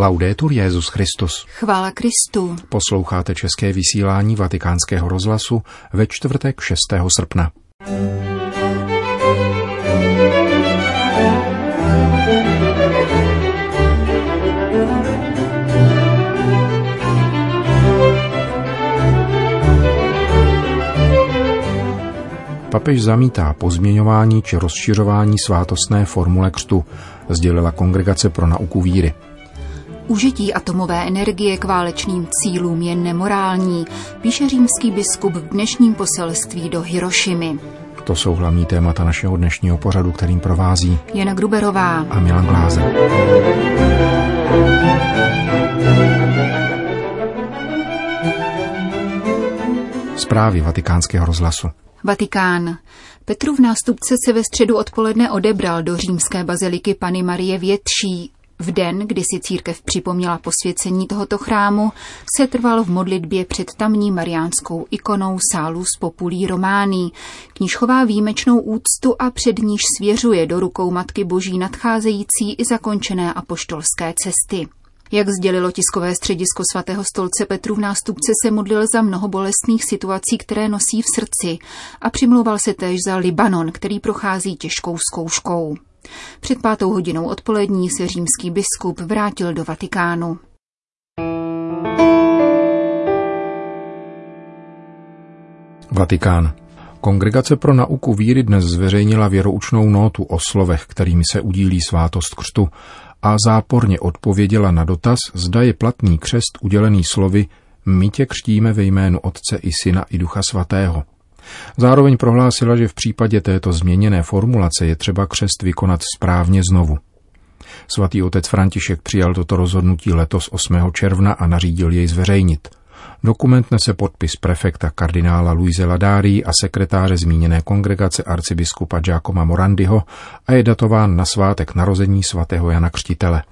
Laudetur Jezus Christus. Chvála Kristu. Posloucháte české vysílání Vatikánského rozhlasu ve čtvrtek 6. srpna. Papež zamítá pozměňování či rozšiřování svátostné formule křtu, sdělila Kongregace pro nauku víry. Užití atomové energie k válečným cílům je nemorální, píše římský biskup v dnešním poselství do Hirošimy. To jsou hlavní témata našeho dnešního pořadu, kterým provází Jana Gruberová a Milan Glázer. Zprávy vatikánského rozhlasu. Vatikán. Petrův nástupce se ve středu odpoledne odebral do římské baziliky Pany Marie Větší. V den, kdy si církev připomněla posvěcení tohoto chrámu, se trval v modlitbě před tamní mariánskou ikonou sálu z Populí Romání, k níž chová výjimečnou úctu a před níž svěřuje do rukou Matky Boží nadcházející i zakončené apoštolské cesty. Jak sdělilo tiskové středisko svatého stolce Petru v nástupce se modlil za mnoho bolestných situací, které nosí v srdci a přimlouval se též za Libanon, který prochází těžkou zkouškou. Před pátou hodinou odpolední se římský biskup vrátil do Vatikánu. Vatikán. Kongregace pro nauku víry dnes zveřejnila věroučnou nótu o slovech, kterými se udílí svátost křtu a záporně odpověděla na dotaz, zda je platný křest udělený slovy my tě křtíme ve jménu Otce i Syna i Ducha Svatého. Zároveň prohlásila, že v případě této změněné formulace je třeba křest vykonat správně znovu. Svatý otec František přijal toto rozhodnutí letos 8. června a nařídil jej zveřejnit – Dokument nese podpis prefekta kardinála Luise Ladári a sekretáře zmíněné kongregace arcibiskupa Giacomo Morandiho a je datován na svátek narození svatého Jana Křtitele.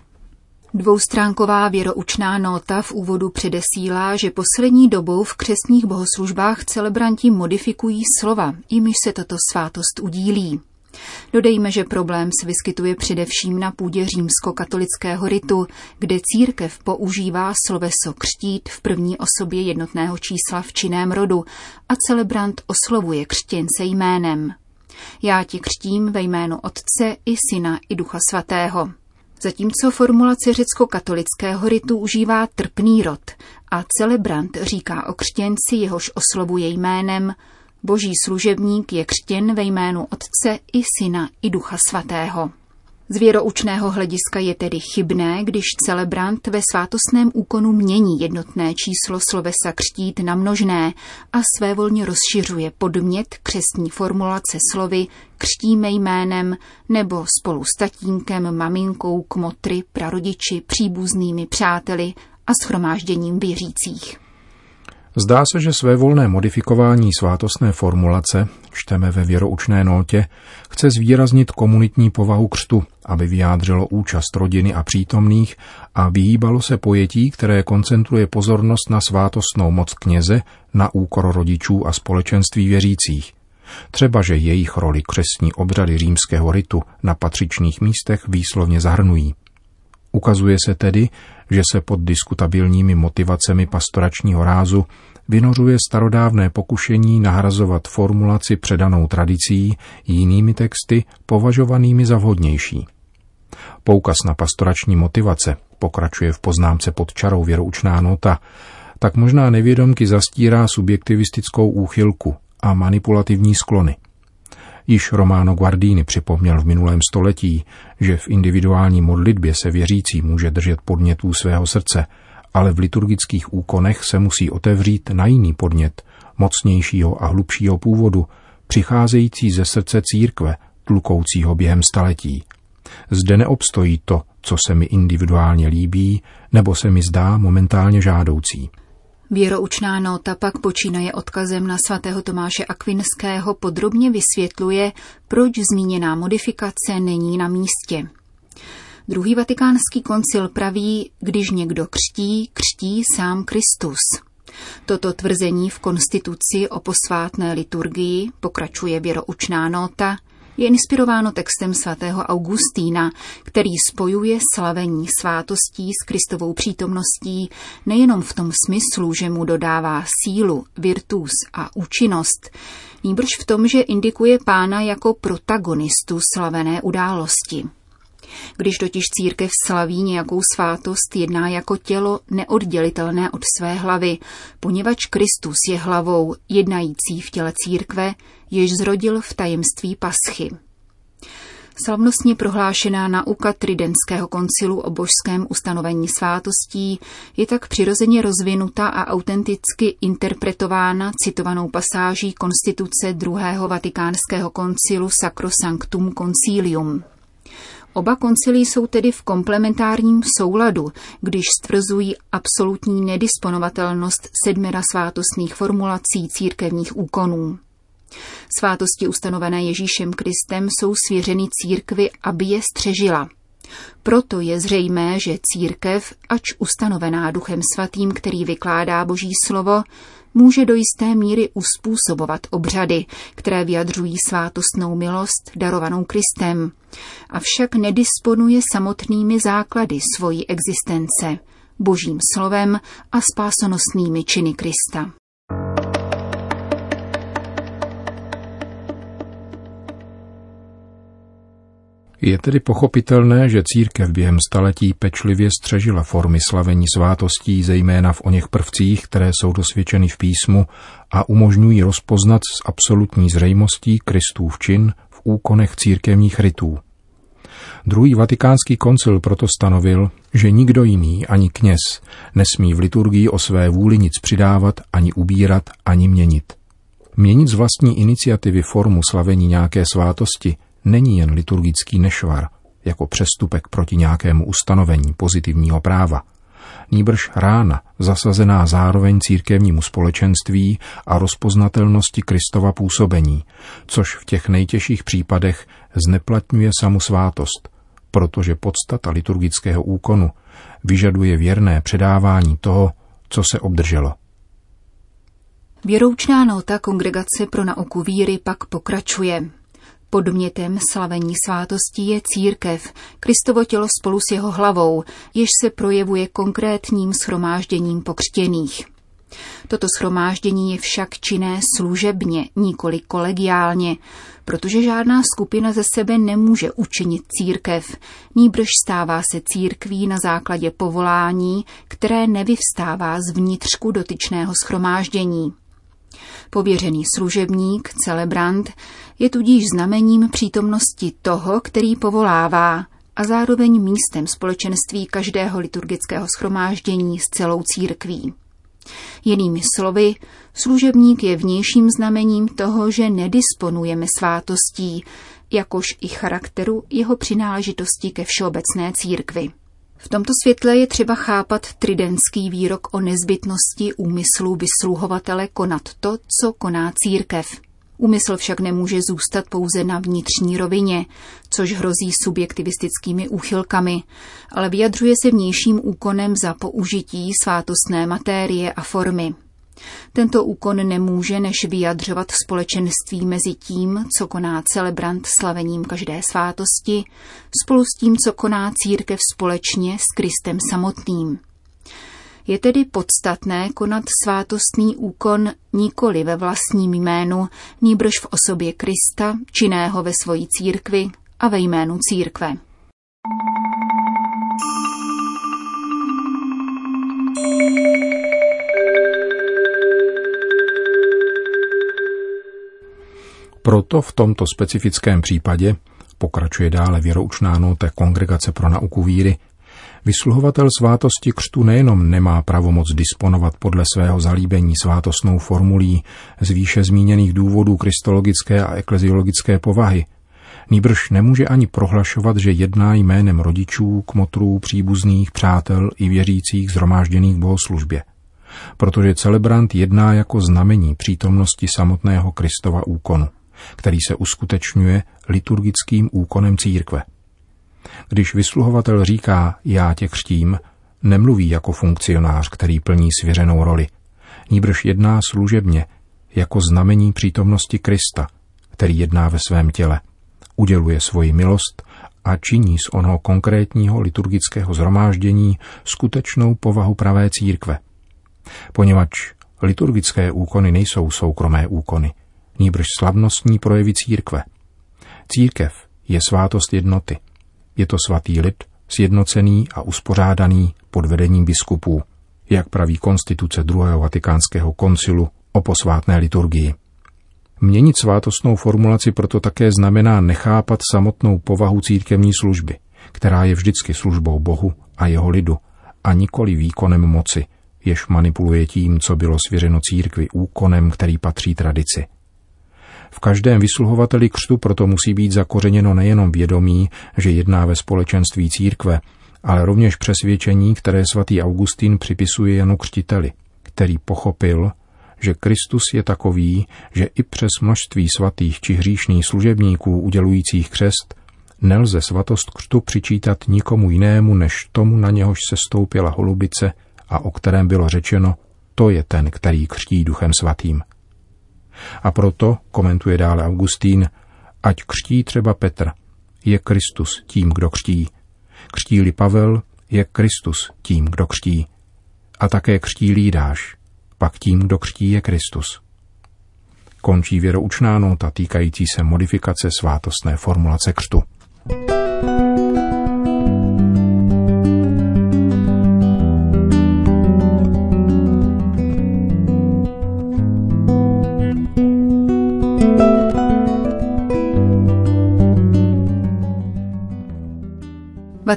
Dvoustránková věroučná nota v úvodu předesílá, že poslední dobou v křesních bohoslužbách celebranti modifikují slova, jimiž se tato svátost udílí. Dodejme, že problém se vyskytuje především na půdě římskokatolického ritu, kde církev používá sloveso křtít v první osobě jednotného čísla v činném rodu a celebrant oslovuje křtěnce jménem. Já ti křtím ve jménu Otce i Syna i Ducha Svatého. Zatímco formulace řecko-katolického ritu užívá trpný rod a celebrant říká o křtěnci, jehož oslovuje jménem, Boží služebník je křtěn ve jménu Otce i Syna i Ducha Svatého. Z věroučného hlediska je tedy chybné, když celebrant ve svátostném úkonu mění jednotné číslo slovesa křtít na množné a svévolně rozšiřuje podmět křestní formulace slovy křtíme jménem nebo spolu s tatínkem, maminkou, kmotry, prarodiči, příbuznými přáteli a schromážděním věřících. Zdá se, že své volné modifikování svátostné formulace, čteme ve věroučné notě, chce zvýraznit komunitní povahu křtu, aby vyjádřilo účast rodiny a přítomných a vyhýbalo se pojetí, které koncentruje pozornost na svátostnou moc kněze na úkor rodičů a společenství věřících. Třeba, že jejich roli křesní obřady římského ritu na patřičných místech výslovně zahrnují. Ukazuje se tedy, že se pod diskutabilními motivacemi pastoračního rázu vynořuje starodávné pokušení nahrazovat formulaci předanou tradicí jinými texty považovanými za vhodnější. Poukaz na pastorační motivace pokračuje v poznámce pod čarou věroučná nota, tak možná nevědomky zastírá subjektivistickou úchylku a manipulativní sklony – Již Romano Guardini připomněl v minulém století, že v individuální modlitbě se věřící může držet podnětů svého srdce, ale v liturgických úkonech se musí otevřít na jiný podnět, mocnějšího a hlubšího původu, přicházející ze srdce církve, tlukoucího během staletí. Zde neobstojí to, co se mi individuálně líbí, nebo se mi zdá momentálně žádoucí. Věroučná nota pak počínaje odkazem na svatého Tomáše Akvinského podrobně vysvětluje, proč zmíněná modifikace není na místě. Druhý vatikánský koncil praví, když někdo křtí, křtí sám Kristus. Toto tvrzení v konstituci o posvátné liturgii, pokračuje věroučná nota, je inspirováno textem svatého Augustína, který spojuje slavení svátostí s Kristovou přítomností nejenom v tom smyslu, že mu dodává sílu, virtus a účinnost, nýbrž v tom, že indikuje pána jako protagonistu slavené události. Když totiž církev slaví nějakou svátost, jedná jako tělo neoddělitelné od své hlavy, poněvadž Kristus je hlavou jednající v těle církve, jež zrodil v tajemství paschy. Slavnostně prohlášená nauka Tridentského koncilu o božském ustanovení svátostí je tak přirozeně rozvinuta a autenticky interpretována citovanou pasáží konstituce druhého vatikánského koncilu Sacrosanctum Concilium. Oba koncily jsou tedy v komplementárním souladu, když stvrzují absolutní nedisponovatelnost sedmera svátostných formulací církevních úkonů. Svátosti ustanovené Ježíšem Kristem jsou svěřeny církvi, aby je střežila. Proto je zřejmé, že církev, ač ustanovená Duchem Svatým, který vykládá Boží slovo, může do jisté míry uspůsobovat obřady, které vyjadřují svátostnou milost darovanou Kristem, avšak nedisponuje samotnými základy svojí existence, božím slovem a spásonosnými činy Krista. Je tedy pochopitelné, že církev během staletí pečlivě střežila formy slavení svátostí, zejména v oněch prvcích, které jsou dosvědčeny v písmu a umožňují rozpoznat s absolutní zřejmostí Kristův čin v úkonech církevních rytů. Druhý vatikánský koncil proto stanovil, že nikdo jiný, ani kněz, nesmí v liturgii o své vůli nic přidávat, ani ubírat, ani měnit. Měnit z vlastní iniciativy formu slavení nějaké svátosti – není jen liturgický nešvar, jako přestupek proti nějakému ustanovení pozitivního práva, nýbrž rána, zasazená zároveň církevnímu společenství a rozpoznatelnosti Kristova působení, což v těch nejtěžších případech zneplatňuje samu svátost, protože podstata liturgického úkonu vyžaduje věrné předávání toho, co se obdrželo. Věroučná nota Kongregace pro nauku víry pak pokračuje. Podmětem slavení svátostí je církev, Kristovo tělo spolu s jeho hlavou, jež se projevuje konkrétním schromážděním pokřtěných. Toto schromáždění je však činné služebně, nikoli kolegiálně, protože žádná skupina ze sebe nemůže učinit církev, níbrž stává se církví na základě povolání, které nevyvstává z vnitřku dotyčného schromáždění. Pověřený služebník, celebrant, je tudíž znamením přítomnosti toho, který povolává a zároveň místem společenství každého liturgického schromáždění s celou církví. Jinými slovy, služebník je vnějším znamením toho, že nedisponujeme svátostí, jakož i charakteru jeho přináležitosti ke všeobecné církvi. V tomto světle je třeba chápat tridentský výrok o nezbytnosti úmyslu vysluhovatele konat to, co koná církev. Úmysl však nemůže zůstat pouze na vnitřní rovině, což hrozí subjektivistickými úchylkami, ale vyjadřuje se vnějším úkonem za použití svátostné matérie a formy. Tento úkon nemůže než vyjadřovat společenství mezi tím, co koná celebrant slavením každé svátosti, spolu s tím, co koná církev společně s Kristem samotným. Je tedy podstatné konat svátostný úkon nikoli ve vlastním jménu, níbrž v osobě Krista, činného ve svojí církvi a ve jménu církve. Proto v tomto specifickém případě, pokračuje dále věroučná nota Kongregace pro nauku víry, vysluhovatel svátosti křtu nejenom nemá pravomoc disponovat podle svého zalíbení svátostnou formulí z výše zmíněných důvodů kristologické a ekleziologické povahy, nýbrž nemůže ani prohlašovat, že jedná jménem rodičů, kmotrů, příbuzných, přátel i věřících zhromážděných v bohoslužbě protože celebrant jedná jako znamení přítomnosti samotného Kristova úkonu který se uskutečňuje liturgickým úkonem církve. Když vysluhovatel říká já tě křtím, nemluví jako funkcionář, který plní svěřenou roli. Níbrž jedná služebně, jako znamení přítomnosti Krista, který jedná ve svém těle. uděluje svoji milost a činí z onoho konkrétního liturgického zhromáždění skutečnou povahu pravé církve. Poněvadž liturgické úkony nejsou soukromé úkony, nýbrž slavnostní projevy církve. Církev je svátost jednoty. Je to svatý lid, sjednocený a uspořádaný pod vedením biskupů, jak praví konstituce druhého vatikánského koncilu o posvátné liturgii. Měnit svátostnou formulaci proto také znamená nechápat samotnou povahu církevní služby, která je vždycky službou Bohu a jeho lidu, a nikoli výkonem moci, jež manipuluje tím, co bylo svěřeno církvi úkonem, který patří tradici. V každém vysluhovateli křtu proto musí být zakořeněno nejenom vědomí, že jedná ve společenství církve, ale rovněž přesvědčení, které svatý Augustín připisuje Janu Křtiteli, který pochopil, že Kristus je takový, že i přes množství svatých či hříšných služebníků udělujících křest nelze svatost křtu přičítat nikomu jinému než tomu, na něhož se stoupila holubice a o kterém bylo řečeno, to je ten, který křtí duchem svatým. A proto, komentuje dále Augustín, ať křtí třeba Petr, je Kristus tím, kdo křtí. Křtí-li Pavel, je Kristus tím, kdo křtí. A také křtí Lídáš, pak tím, kdo křtí, je Kristus. Končí věroučná nota týkající se modifikace svátostné formulace křtu.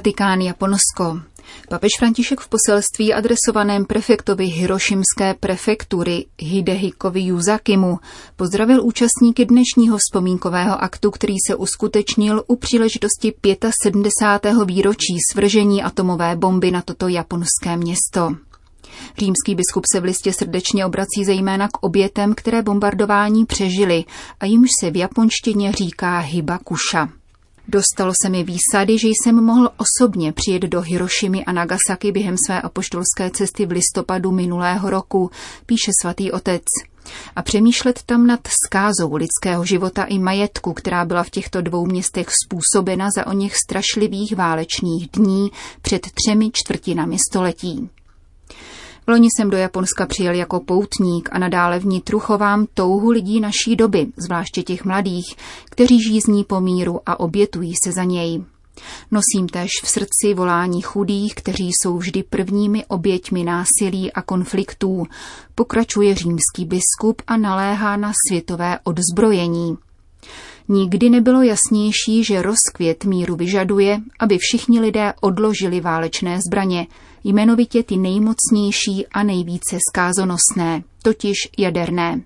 Vatikán Japonsko. Papež František v poselství adresovaném prefektovi Hirošimské prefektury Hidehikovi Yuzakimu pozdravil účastníky dnešního vzpomínkového aktu, který se uskutečnil u příležitosti 75. výročí svržení atomové bomby na toto japonské město. Římský biskup se v listě srdečně obrací zejména k obětem, které bombardování přežili a jimž se v japonštině říká hibakuša. Dostalo se mi výsady, že jsem mohl osobně přijet do Hirošimy a Nagasaki během své apoštolské cesty v listopadu minulého roku, píše svatý otec. A přemýšlet tam nad skázou lidského života i majetku, která byla v těchto dvou městech způsobena za o něch strašlivých válečných dní před třemi čtvrtinami století. V loni jsem do Japonska přijel jako poutník a nadále vnitru chovám touhu lidí naší doby, zvláště těch mladých, kteří žízní po míru a obětují se za něj. Nosím též v srdci volání chudých, kteří jsou vždy prvními oběťmi násilí a konfliktů, pokračuje římský biskup a naléhá na světové odzbrojení. Nikdy nebylo jasnější, že rozkvět míru vyžaduje, aby všichni lidé odložili válečné zbraně, jmenovitě ty nejmocnější a nejvíce skázonosné, totiž jaderné.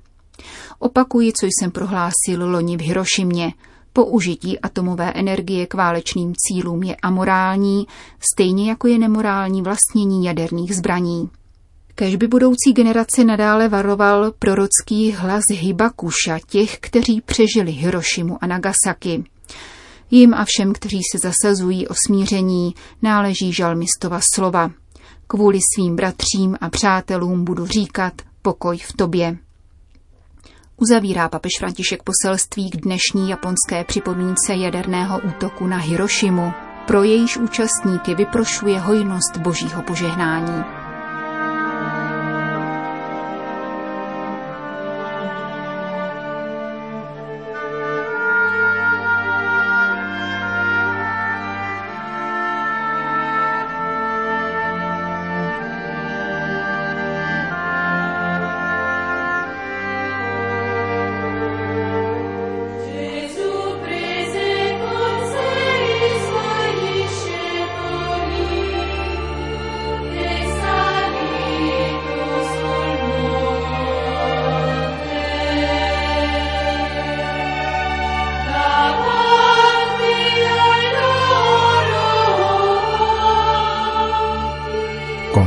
Opakuji, co jsem prohlásil loni v Hirošimě. Použití atomové energie k válečným cílům je amorální, stejně jako je nemorální vlastnění jaderných zbraní. Kež by budoucí generace nadále varoval prorocký hlas Hibakuša, těch, kteří přežili Hirošimu a Nagasaki. Jim a všem, kteří se zasazují o smíření, náleží žalmistova slova. Kvůli svým bratřím a přátelům budu říkat pokoj v tobě. Uzavírá papež František poselství k dnešní japonské připomínce jaderného útoku na Hirošimu. Pro jejíž účastníky vyprošuje hojnost božího požehnání.